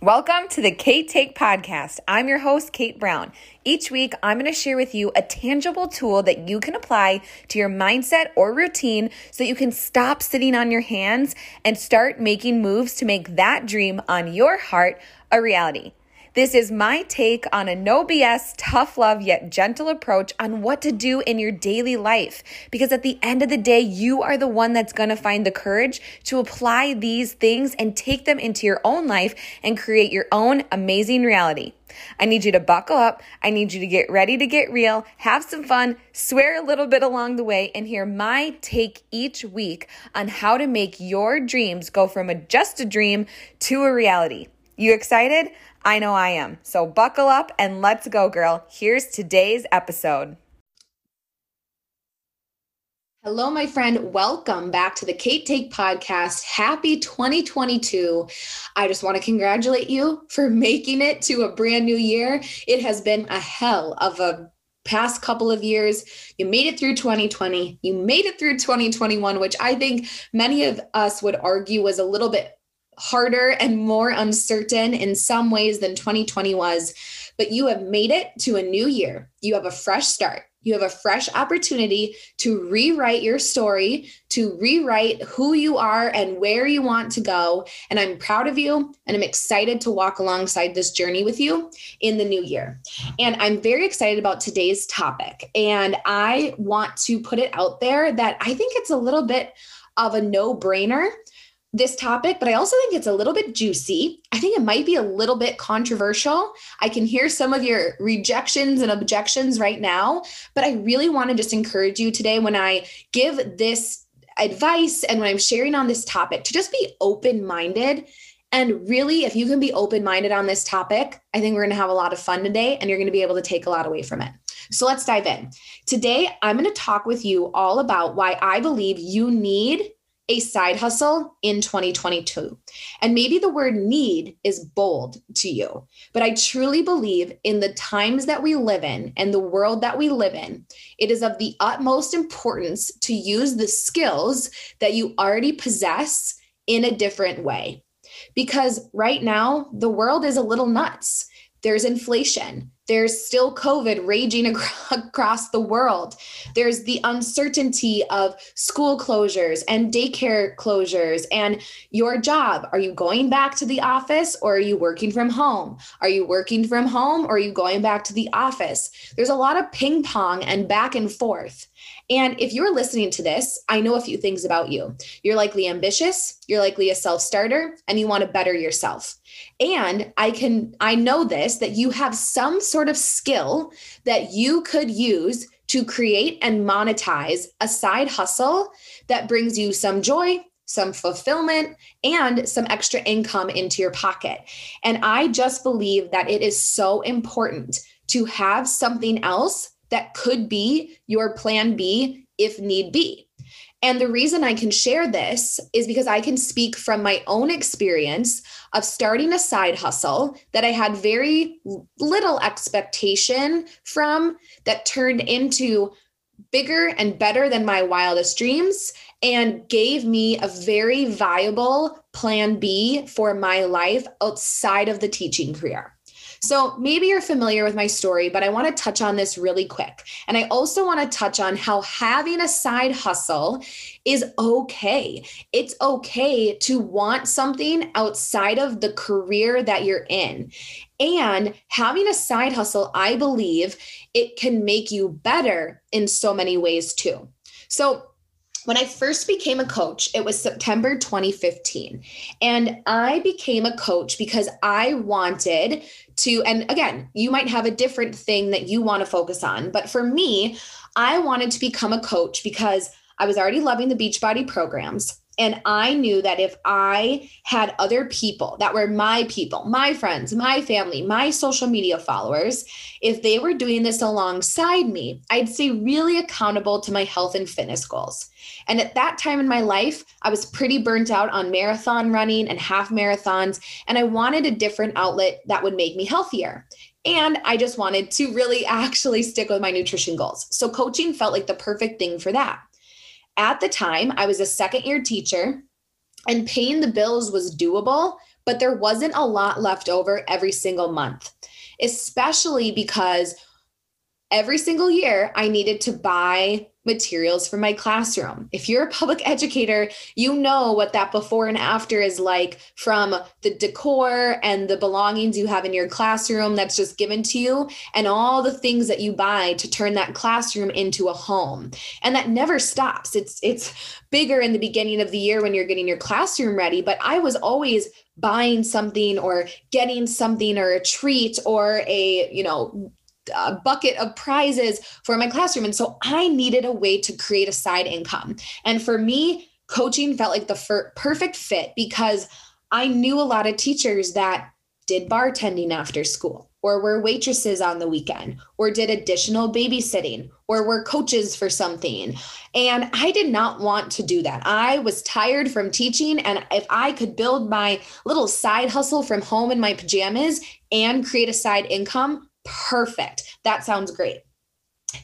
Welcome to the Cait Take Podcast. I'm your host, Cait Brown. Each week, I'm going to share with you a tangible tool that you can apply to your mindset or routine so that you can stop sitting on your hands and start making moves to make that dream on your heart a reality. This is my take on a no BS, tough love, yet gentle approach on what to do in your daily life. Because at the end of the day, you are the one that's going to find the courage to apply these things and take them into your own life and create your own amazing reality. I need you to buckle up. I need you to get ready to get real, have some fun, swear a little bit along the way, and hear my take each week on how to make your dreams go from a just a dream to a reality. You excited? I know I am. So buckle up and let's go, girl. Here's today's episode. Hello, my friend. Welcome back to the Cait Take podcast. Happy 2022. I just want to congratulate you for making it to a brand new year. It has been a hell of a past couple of years. You made it through 2020. You made it through 2021, which I think many of us would argue was a little bit harder and more uncertain in some ways than 2020 was, but you have made it to a new year. You have a fresh start. You have a fresh opportunity to rewrite your story, to rewrite who you are and where you want to go. And I'm proud of you and I'm excited to walk alongside this journey with you in the new year. And I'm very excited about today's topic. And I want to put it out there that I think it's a little bit of a no brainer this topic, but I also think it's a little bit juicy. I think it might be a little bit controversial. I can hear some of your rejections and objections right now, but I really want to just encourage you today when I give this advice and when I'm sharing on this topic to just be open minded. And really, if you can be open minded on this topic, I think we're going to have a lot of fun today and you're going to be able to take a lot away from it. So let's dive in. Today, I'm going to talk with you all about why I believe you need a side hustle in 2022. And maybe the word need is bold to you, but I truly believe in the times that we live in and the world that we live in, it is of the utmost importance to use the skills that you already possess in a different way. Because right now, the world is a little nuts. There's inflation. There's still COVID raging across the world. There's the uncertainty of school closures and daycare closures and your job. Are you going back to the office or are you working from home? Are you working from home or are you going back to the office? There's a lot of ping pong and back and forth. And if you're listening to this, I know a few things about you. You're likely ambitious, you're likely a self starter, and you want to better yourself. And I can, I know this that you have some sort of skill that you could use to create and monetize a side hustle that brings you some joy, some fulfillment, and some extra income into your pocket. And I just believe that it is so important to have something else that could be your plan B if need be. And the reason I can share this is because I can speak from my own experience of starting a side hustle that I had very little expectation from that turned into bigger and better than my wildest dreams and gave me a very viable plan B for my life outside of the teaching career. So maybe you're familiar with my story, but I want to touch on this really quick. And I also want to touch on how having a side hustle is okay. It's okay to want something outside of the career that you're in. And having a side hustle, I believe it can make you better in so many ways too. So, when I first became a coach, it was September 2015. And I became a coach because I wanted to, and again, you might have a different thing that you want to focus on. But for me, I wanted to become a coach because I was already loving the Beachbody programs. And I knew that if I had other people that were my people, my friends, my family, my social media followers, if they were doing this alongside me, I'd stay really accountable to my health and fitness goals. And at that time in my life, I was pretty burnt out on marathon running and half marathons. And I wanted a different outlet that would make me healthier. And I just wanted to really actually stick with my nutrition goals. So coaching felt like the perfect thing for that. At the time, I was a second year teacher and paying the bills was doable, but there wasn't a lot left over every single month, especially because every single year I needed to buy materials for my classroom. If you're a public educator, you know what that before and after is like from the decor and the belongings you have in your classroom that's just given to you and all the things that you buy to turn that classroom into a home. And that never stops. It's it's bigger in the beginning of the year when you're getting your classroom ready, but I was always buying something or getting something or a treat or a, you know, a bucket of prizes for my classroom. And so I needed a way to create a side income. And for me, coaching felt like the fir- perfect fit because I knew a lot of teachers that did bartending after school or were waitresses on the weekend or did additional babysitting or were coaches for something. And I did not want to do that. I was tired from teaching. And if I could build my little side hustle from home in my pajamas and create a side income, perfect. That sounds great.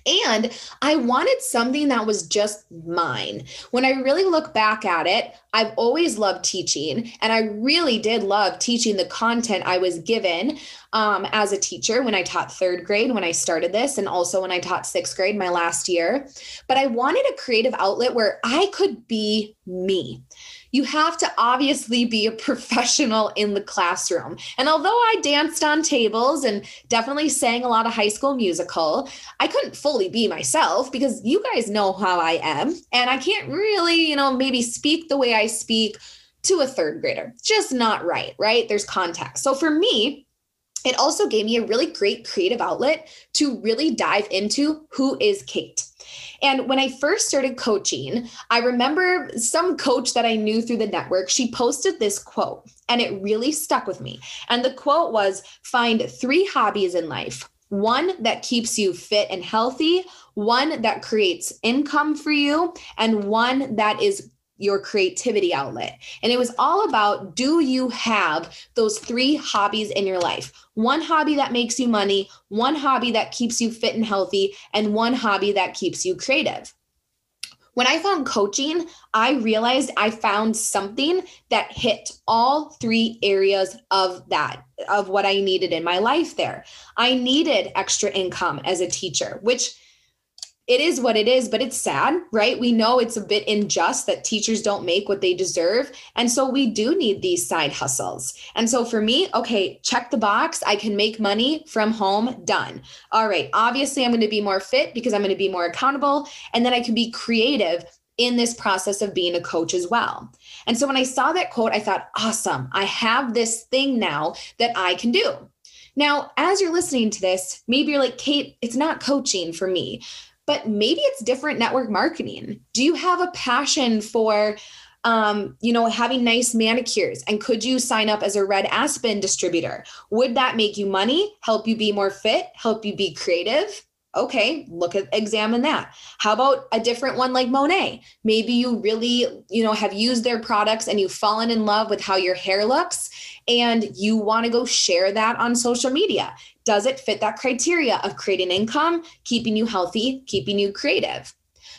And I wanted something that was just mine. When I really look back at it, I've always loved teaching, and I really did love teaching the content I was given um, as a teacher when I taught third grade when I started this, and also when I taught sixth grade my last year. But I wanted a creative outlet where I could be me you have to obviously be a professional in the classroom. And although I danced on tables and definitely sang a lot of high school musical, I couldn't fully be myself because you guys know how I am. And I can't really, you know, maybe speak the way I speak to a third grader. Just not right, right? There's context. So for me, it also gave me a really great creative outlet to really dive into who is Cait. And when I first started coaching, I remember some coach that I knew through the network, she posted this quote and it really stuck with me. And the quote was find three hobbies in life one that keeps you fit and healthy, one that creates income for you, and one that is your creativity outlet. And it was all about do you have those three hobbies in your life? One hobby that makes you money, one hobby that keeps you fit and healthy, and one hobby that keeps you creative. When I found coaching, I realized I found something that hit all three areas of that, of what I needed in my life there. I needed extra income as a teacher, which it is what it is, but it's sad, right? We know it's a bit unjust that teachers don't make what they deserve. And so we do need these side hustles. And so for me, okay, check the box. I can make money from home, done. All right. Obviously, I'm going to be more fit because I'm going to be more accountable. And then I can be creative in this process of being a coach as well. And so when I saw that quote, I thought, awesome, I have this thing now that I can do. Now, as you're listening to this, maybe you're like, Cait, it's not coaching for me but maybe it's different network marketing. Do you have a passion for um, you know, having nice manicures? And could you sign up as a Red Aspen distributor? Would that make you money, help you be more fit, help you be creative? okay look at examine that how about a different one like Monat? maybe you really you know have used their products and you've fallen in love with how your hair looks and you want to go share that on social media does it fit that criteria of creating income, keeping you healthy, keeping you creative?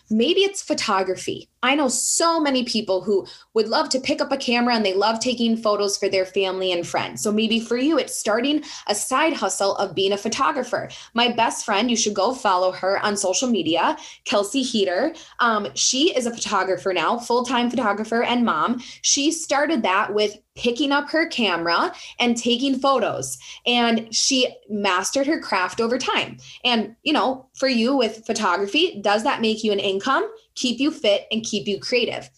Maybe it's photography. I know so many people who would love to pick up a camera and they love taking photos for their family and friends. So maybe for you, it's starting a side hustle of being a photographer. My best friend, you should go follow her on social media, Kelsey Heater. Um, she is a photographer now, full time photographer and mom. She started that with picking up her camera and taking photos and she mastered her craft over time and you know for you with photography does that make you an income keep you fit, and keep you creative.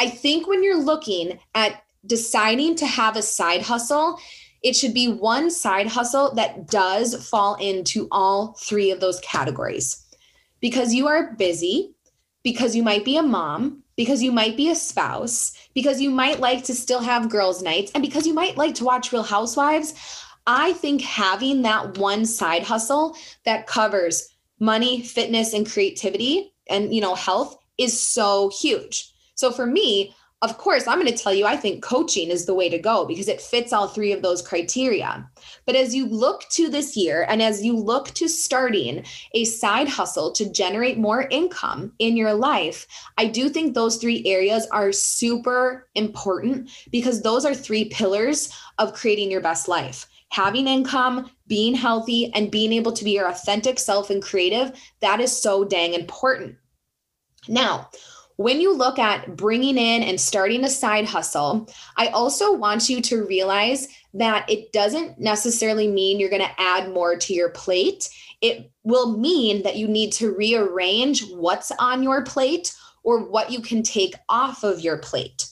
I think when you're looking at deciding to have a side hustle, it should be one side hustle that does fall into all three of those categories. Because you are busy, because you might be a mom, because you might be a spouse, because you might like to still have girls' nights, and because you might like to watch Real Housewives. I think having that one side hustle that covers money, fitness, and creativity and you know health is so huge. So for me, of course, I'm going to tell you, I think coaching is the way to go because it fits all three of those criteria. But as you look to this year and as you look to starting a side hustle to generate more income in your life, I do think those three areas are super important because those are three pillars of creating your best life. Having income, being healthy, and being able to be your authentic self and creative, that is so dang important. Now, when you look at bringing in and starting a side hustle, I also want you to realize that it doesn't necessarily mean you're going to add more to your plate. It will mean that you need to rearrange what's on your plate or what you can take off of your plate.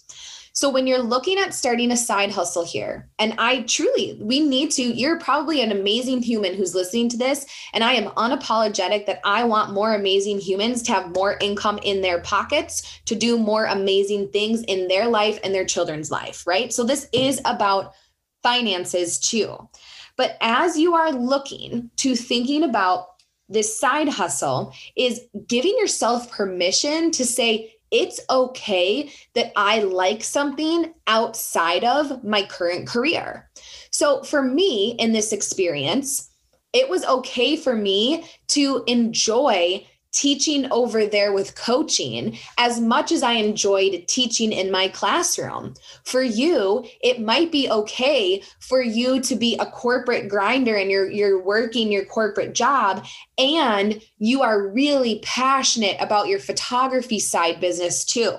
So when you're looking at starting a side hustle here, and I truly, we need to, you're probably an amazing human who's listening to this. And I am unapologetic that I want more amazing humans to have more income in their pockets, to do more amazing things in their life and their children's life, right? So this is about finances too. But as you are looking to thinking about this side hustle, is giving yourself permission to say, it's okay that I like something outside of my current career. So for me in this experience, it was okay for me to enjoy teaching over there with coaching as much as I enjoyed teaching in my classroom. For you, it might be okay for you to be a corporate grinder and you're you're working your corporate job and you are really passionate about your photography side business too.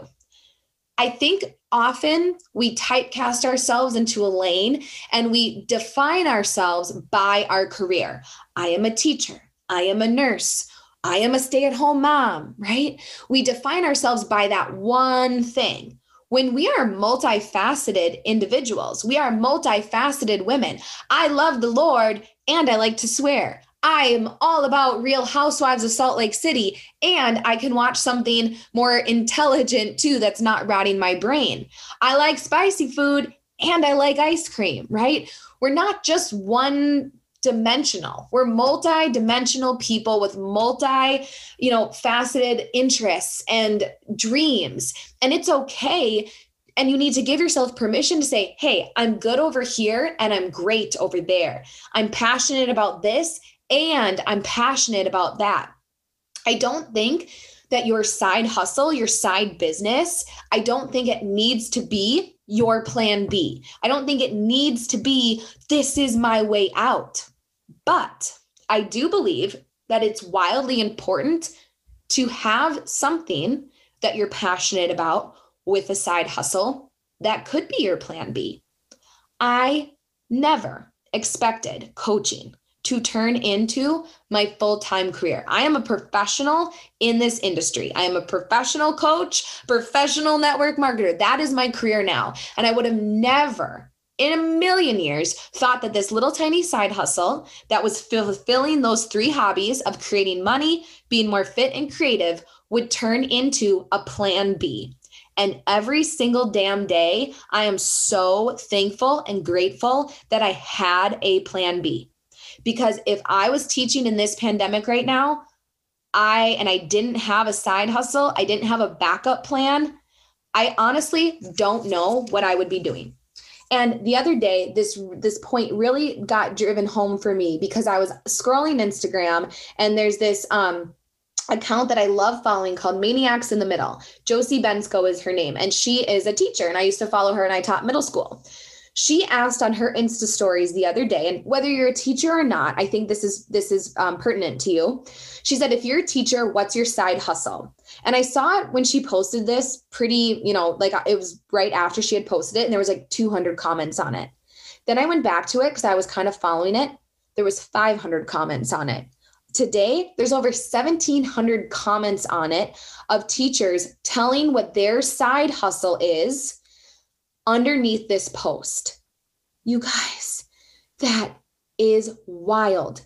I think often we typecast ourselves into a lane and we define ourselves by our career. I am a teacher. I am a nurse. I am a stay at home mom, right? We define ourselves by that one thing. When we are multifaceted individuals, we are multifaceted women. I love the Lord and I like to swear. I am all about Real Housewives of Salt Lake City, and I can watch something more intelligent too that's not rotting my brain. I like spicy food and I like ice cream, right? We're not just one dimensional. We're multi-dimensional people with multi, you know, faceted interests and dreams. And it's okay and you need to give yourself permission to say, "Hey, I'm good over here and I'm great over there. I'm passionate about this and I'm passionate about that." I don't think that your side hustle, your side business, I don't think it needs to be your plan B. I don't think it needs to be this is my way out. But I do believe that it's wildly important to have something that you're passionate about with a side hustle that could be your plan B. I never expected coaching to turn into my full time career. I am a professional in this industry. I am a professional coach, professional network marketer. That is my career now. And I would have never in a million years thought that this little tiny side hustle that was fulfilling those three hobbies of creating money, being more fit and creative would turn into a plan B. And every single damn day, I am so thankful and grateful that I had a plan B. Because if I was teaching in this pandemic right now, I and I didn't have a side hustle, I didn't have a backup plan, I honestly don't know what I would be doing. And the other day, this this point really got driven home for me because I was scrolling Instagram and there's this um account that I love following called Maniacs in the Middle. Josie Bensko is her name, and she is a teacher. And I used to follow her and I taught middle school. She asked on her Insta stories the other day, and whether you're a teacher or not, I think this is this is um, pertinent to you. She said, if you're a teacher, what's your side hustle? And I saw it when she posted this pretty, you know, like it was right after she had posted it, and there was like 200 comments on it. Then I went back to it because I was kind of following it. There was 500 comments on it. Today, there's over 1,700 comments on it of teachers telling what their side hustle is underneath this post. You guys, that is wild.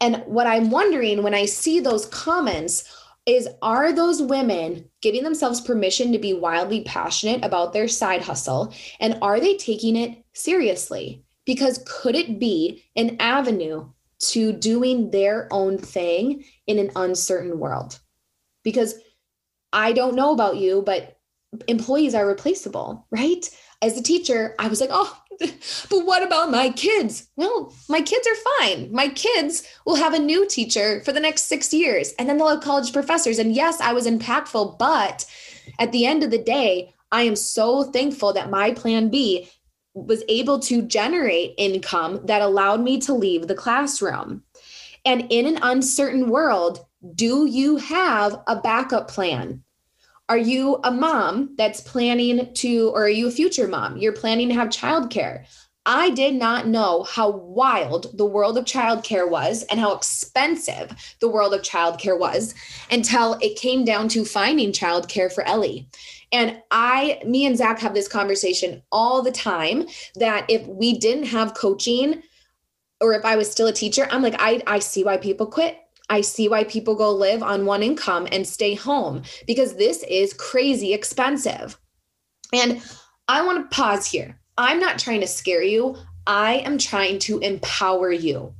And what I'm wondering when I see those comments is are those women giving themselves permission to be wildly passionate about their side hustle? And are they taking it seriously? Because could it be an avenue to doing their own thing in an uncertain world? Because I don't know about you, but employees are replaceable, right? As a teacher, I was like, oh, but what about my kids? Well, my kids are fine. My kids will have a new teacher for the next six years, and then they'll have college professors. And yes, I was impactful, but at the end of the day, I am so thankful that my plan B was able to generate income that allowed me to leave the classroom. And in an uncertain world, do you have a backup plan? Are you a mom that's planning to, or are you a future mom? You're planning to have childcare. I did not know how wild the world of childcare was and how expensive the world of childcare was until it came down to finding childcare for Ellie. And I, me and Zach have this conversation all the time that if we didn't have coaching, or if I was still a teacher, I'm like, I, I see why people quit. I see why people go live on one income and stay home because this is crazy expensive. And I want to pause here. I'm not trying to scare you, I am trying to empower you.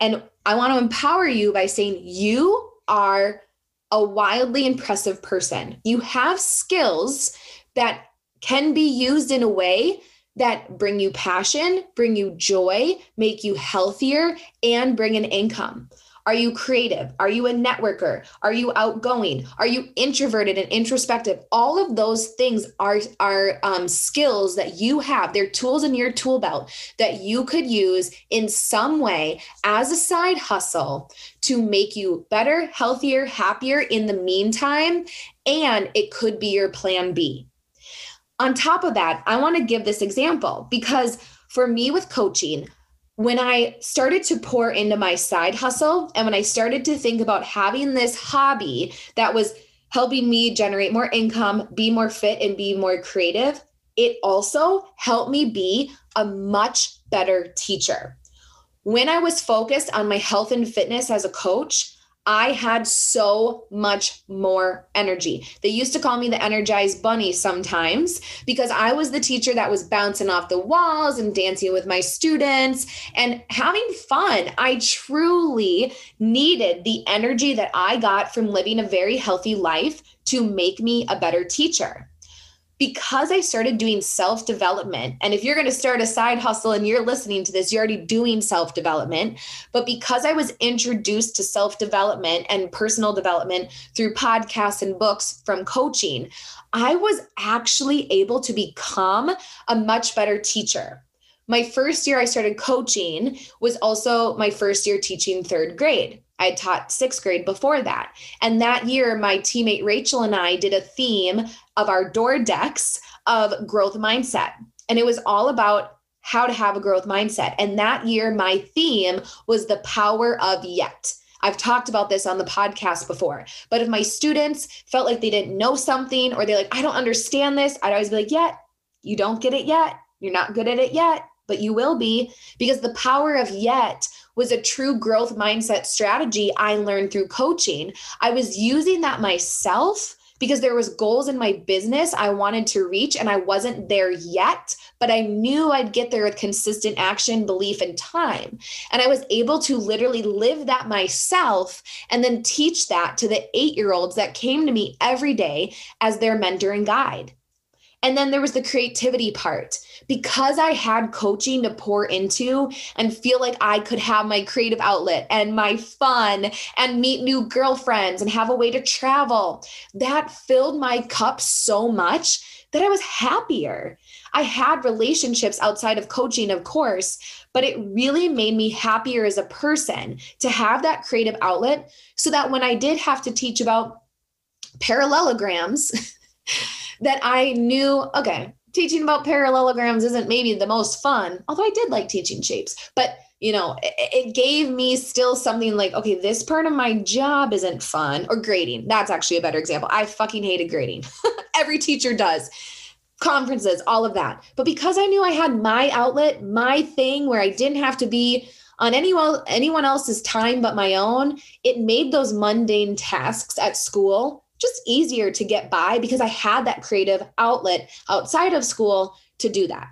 And I want to empower you by saying you are a wildly impressive person. You have skills that can be used in a way that bring you passion, bring you joy, make you healthier, and bring an income. Are you creative? Are you a networker? Are you outgoing? Are you introverted and introspective? All of those things are, are um, skills that you have. They're tools in your tool belt that you could use in some way as a side hustle to make you better, healthier, happier in the meantime. And it could be your plan B. On top of that, I want to give this example because for me with coaching, when I started to pour into my side hustle and when I started to think about having this hobby that was helping me generate more income, be more fit, and be more creative, it also helped me be a much better teacher. When I was focused on my health and fitness as a coach, I had so much more energy. They used to call me the energized bunny sometimes because I was the teacher that was bouncing off the walls and dancing with my students and having fun. I truly needed the energy that I got from living a very healthy life to make me a better teacher because I started doing self development, and if you're going to start a side hustle and you're listening to this, you're already doing self development. But because I was introduced to self development and personal development through podcasts and books from coaching, I was actually able to become a much better teacher. My first year I started coaching was also my first year teaching third grade. I taught sixth grade before that. And that year, my teammate Rachel and I did a theme of our door decks of growth mindset. And it was all about how to have a growth mindset. And that year, my theme was the power of yet. I've talked about this on the podcast before, but if my students felt like they didn't know something or they're like, I don't understand this, I'd always be like, yet, you don't get it yet. You're not good at it yet, but you will be because the power of yet was a true growth mindset strategy I learned through coaching. I was using that myself because there was goals in my business I wanted to reach and I wasn't there yet, but I knew I'd get there with consistent action, belief and time. And I was able to literally live that myself and then teach that to the 8-year-olds that came to me every day as their mentor and guide. And then there was the creativity part. Because I had coaching to pour into and feel like I could have my creative outlet and my fun and meet new girlfriends and have a way to travel, that filled my cup so much that I was happier. I had relationships outside of coaching, of course, but it really made me happier as a person to have that creative outlet so that when I did have to teach about parallelograms, that I knew, okay, teaching about parallelograms isn't maybe the most fun, although I did like teaching shapes, but you know, it, it, gave me still something like, okay, this part of my job isn't fun or grading. That's actually a better example. I fucking hated grading. Every teacher does. Conferences, all of that. But because I knew I had my outlet, my thing where I didn't have to be on anyone anyone else's time but my own, it made those mundane tasks at school just easier to get by because I had that creative outlet outside of school to do that.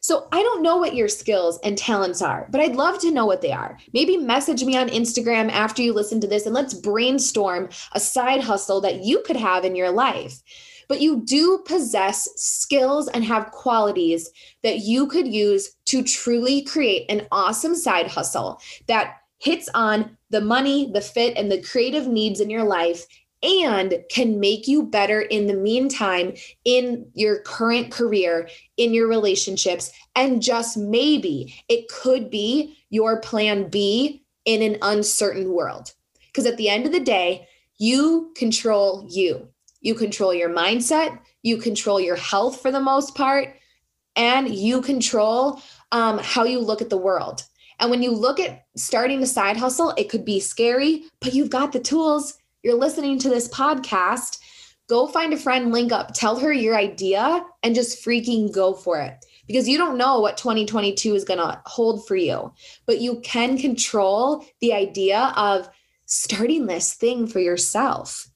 So I don't know what your skills and talents are, but I'd love to know what they are. Maybe message me on Instagram after you listen to this and let's brainstorm a side hustle that you could have in your life. but you do possess skills and have qualities that you could use to truly create an awesome side hustle that hits on the money, the fit, and the creative needs in your life and can make you better in the meantime in your current career, in your relationships. And just maybe it could be your plan B in an uncertain world. Because at the end of the day, you control you. You control your mindset, you control your health for the most part, and you control um, how you look at the world. And when you look at starting a side hustle, it could be scary, but you've got the tools. You're listening to this podcast. Go find a friend, link up, tell her your idea, and just freaking go for it. Because you don't know what 2022 is going to hold for you, but you can control the idea of starting this thing for yourself.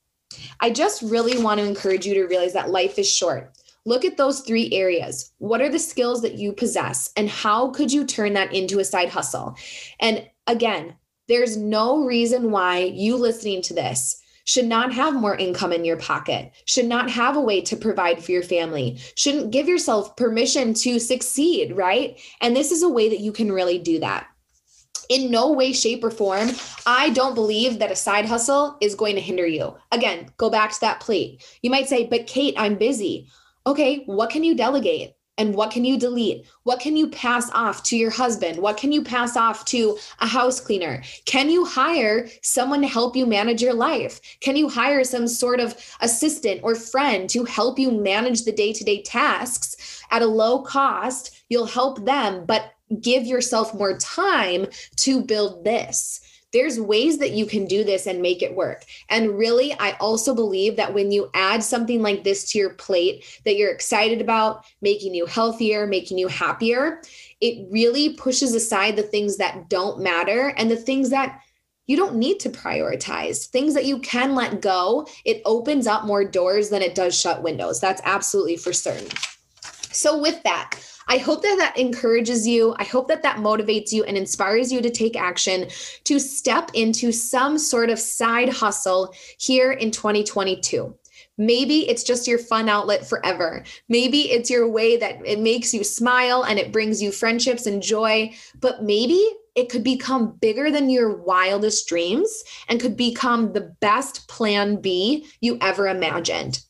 I just really want to encourage you to realize that life is short. Look at those three areas. What are the skills that you possess, and how could you turn that into a side hustle? And again, there's no reason why you listening to this should not have more income in your pocket, should not have a way to provide for your family, shouldn't give yourself permission to succeed, right? And this is a way that you can really do that in no way, shape, or form, I don't believe that a side hustle is going to hinder you. Again, go back to that plate. You might say, but Cait, I'm busy. Okay, what can you delegate? And what can you delete? What can you pass off to your husband? What can you pass off to a house cleaner? Can you hire someone to help you manage your life? Can you hire some sort of assistant or friend to help you manage the day to day tasks at a low cost? You'll help them, but give yourself more time to build this there's ways that you can do this and make it work. And really, I also believe that when you add something like this to your plate that you're excited about, making you healthier, making you happier, it really pushes aside the things that don't matter and the things that you don't need to prioritize things that you can let go. It opens up more doors than it does shut windows. That's absolutely for certain. So, with that, I hope that that encourages you. I hope that that motivates you and inspires you to take action to step into some sort of side hustle here in 2022. Maybe it's just your fun outlet forever. Maybe it's your way that it makes you smile and it brings you friendships and joy. But maybe it could become bigger than your wildest dreams and could become the best plan B you ever imagined.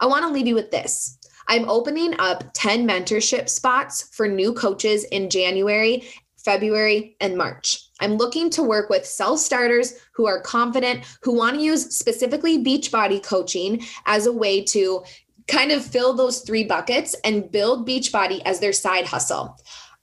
I want to leave you with this I'm opening up 10 mentorship spots for new coaches in January, February, and March. I'm looking to work with self starters who are confident, who want to use specifically Beachbody coaching as a way to kind of fill those three buckets and build Beachbody as their side hustle.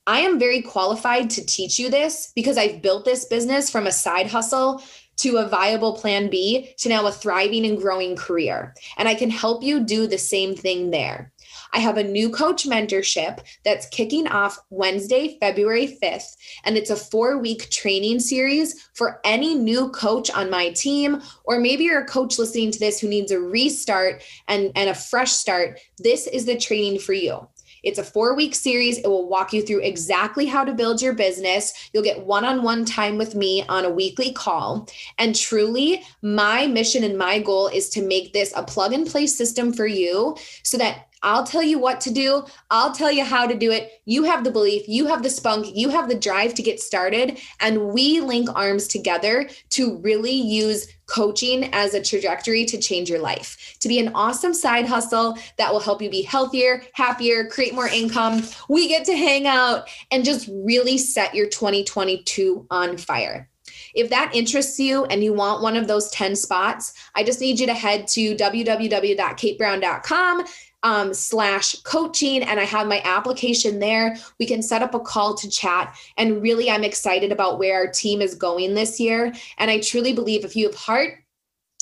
I am very qualified to teach you this because I've built this business from a side hustle to a viable plan B to now a thriving and growing career. And I can help you do the same thing there. I have a new coach mentorship that's kicking off Wednesday, February 5th. And it's a four week training series for any new coach on my team, or maybe you're a coach listening to this who needs a restart and, and a fresh start. This is the training for you. It's a four week series. It will walk you through exactly how to build your business. You'll get one on one time with me on a weekly call. And truly, my mission and my goal is to make this a plug and play system for you so that I'll tell you what to do. I'll tell you how to do it. You have the belief, you have the spunk, you have the drive to get started. And we link arms together to really use coaching as a trajectory to change your life, to be an awesome side hustle that will help you be healthier, happier, create more income. We get to hang out and just really set your 2022 on fire. If that interests you and you want one of those 10 spots, I just need you to head to www.caitbrown.com um, slash coaching and I have my application there. We can set up a call to chat. And really, I'm excited about where our team is going this year. And I truly believe if you have heart,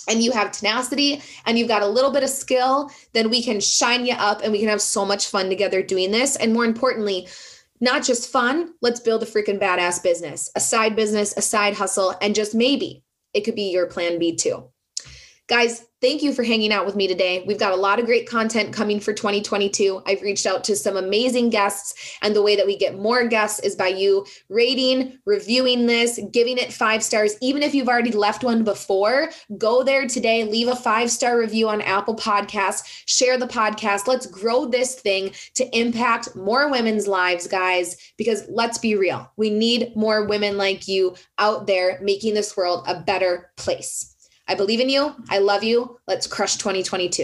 and you have tenacity and you've got a little bit of skill, then we can shine you up and we can have so much fun together doing this. And more importantly, not just fun, let's build a freaking badass business, a side business, a side hustle, and just maybe it could be your plan B too. Guys, Thank you for hanging out with me today. We've got a lot of great content coming for 2022. I've reached out to some amazing guests, and the way that we get more guests is by you rating, reviewing this, giving it five stars. Even if you've already left one before, go there today, leave a five star review on Apple Podcasts, share the podcast. Let's grow this thing to impact more women's lives, guys, because let's be real, we need more women like you out there making this world a better place. I believe in you. I love you. Let's crush 2022.